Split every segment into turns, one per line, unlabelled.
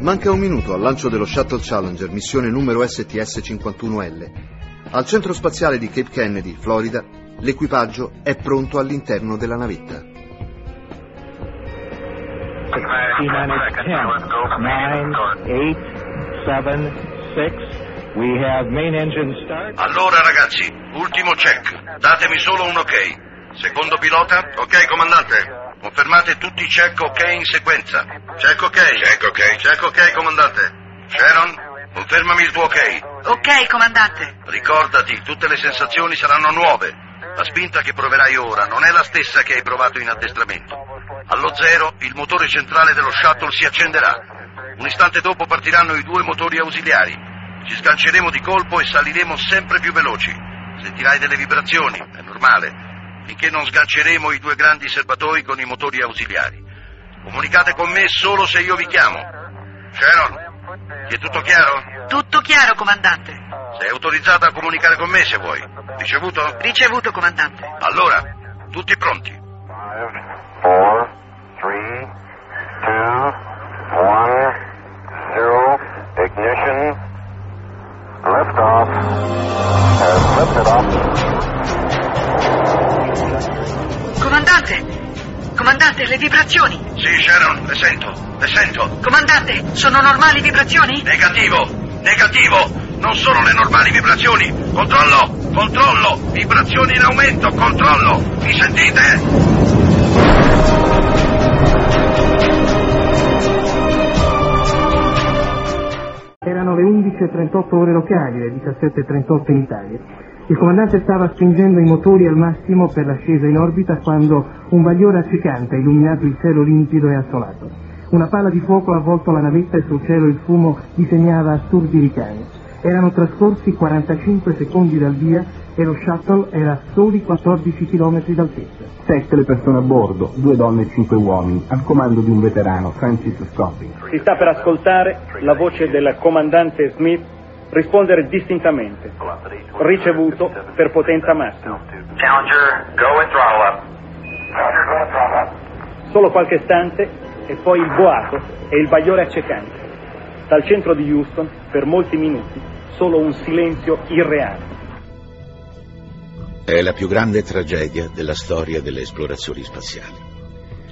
Manca un minuto al lancio dello Shuttle Challenger, missione numero STS-51L. Al centro spaziale di Cape Kennedy, Florida, l'equipaggio è pronto all'interno della navetta.
Allora ragazzi, ultimo check. Datemi solo un ok. Secondo pilota? Ok, comandante. Confermate tutti i check ok in sequenza. Check ok. Check ok. Check ok, comandante. Sharon, confermami il tuo ok.
Ok, comandante.
Ricordati, tutte le sensazioni saranno nuove. La spinta che proverai ora non è la stessa che hai provato in addestramento. Allo zero il motore centrale dello shuttle si accenderà. Un istante dopo partiranno i due motori ausiliari. Ci sganceremo di colpo e saliremo sempre più veloci. Sentirai delle vibrazioni, è normale finché non sganceremo i due grandi serbatoi con i motori ausiliari. Comunicate con me solo se io vi chiamo. Sharon, ti è tutto chiaro?
Tutto chiaro, comandante.
Sei autorizzata a comunicare con me se vuoi. Ricevuto?
Ricevuto, comandante.
Allora, tutti pronti. 5, 4, 3, 2, 1, 0, ignition. Lift off. Has lifted off.
Comandante! Comandante, le vibrazioni!
Sì, Sharon, le sento, le sento.
Comandante, sono normali vibrazioni?
Negativo, negativo, non sono le normali vibrazioni. Controllo, controllo, vibrazioni in aumento, controllo. Mi sentite?
Erano le 11.38 ore locali, le 17.38 in Italia. Il comandante stava spingendo i motori al massimo per l'ascesa in orbita quando un bagliore accecante ha illuminato il cielo limpido e assolato. Una palla di fuoco ha avvolto la navetta e sul cielo il fumo disegnava assurdi ricani. Erano trascorsi 45 secondi dal via e lo shuttle era a soli 14 km d'altezza.
Sette le persone a bordo, due donne e cinque uomini, al comando di un veterano, Francis Scopping.
Si sta per ascoltare la voce del comandante Smith rispondere distintamente. Ricevuto per potenza massima.
Challenger, go and throttle up.
Solo qualche istante e poi il boato e il bagliore accecante. Dal centro di Houston, per molti minuti, solo un silenzio irreale.
È la più grande tragedia della storia delle esplorazioni spaziali.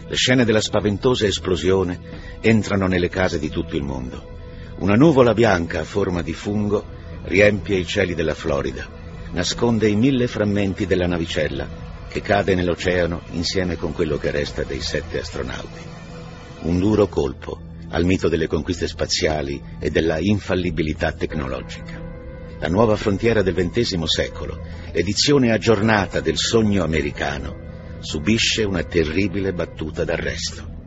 Le scene della spaventosa esplosione entrano nelle case di tutto il mondo una nuvola bianca a forma di fungo riempie i cieli della Florida, nasconde i mille frammenti della navicella che cade nell'oceano insieme con quello che resta dei sette astronauti. Un duro colpo al mito delle conquiste spaziali e della infallibilità tecnologica. La nuova frontiera del XX secolo, l'edizione aggiornata del sogno americano, subisce una terribile battuta d'arresto.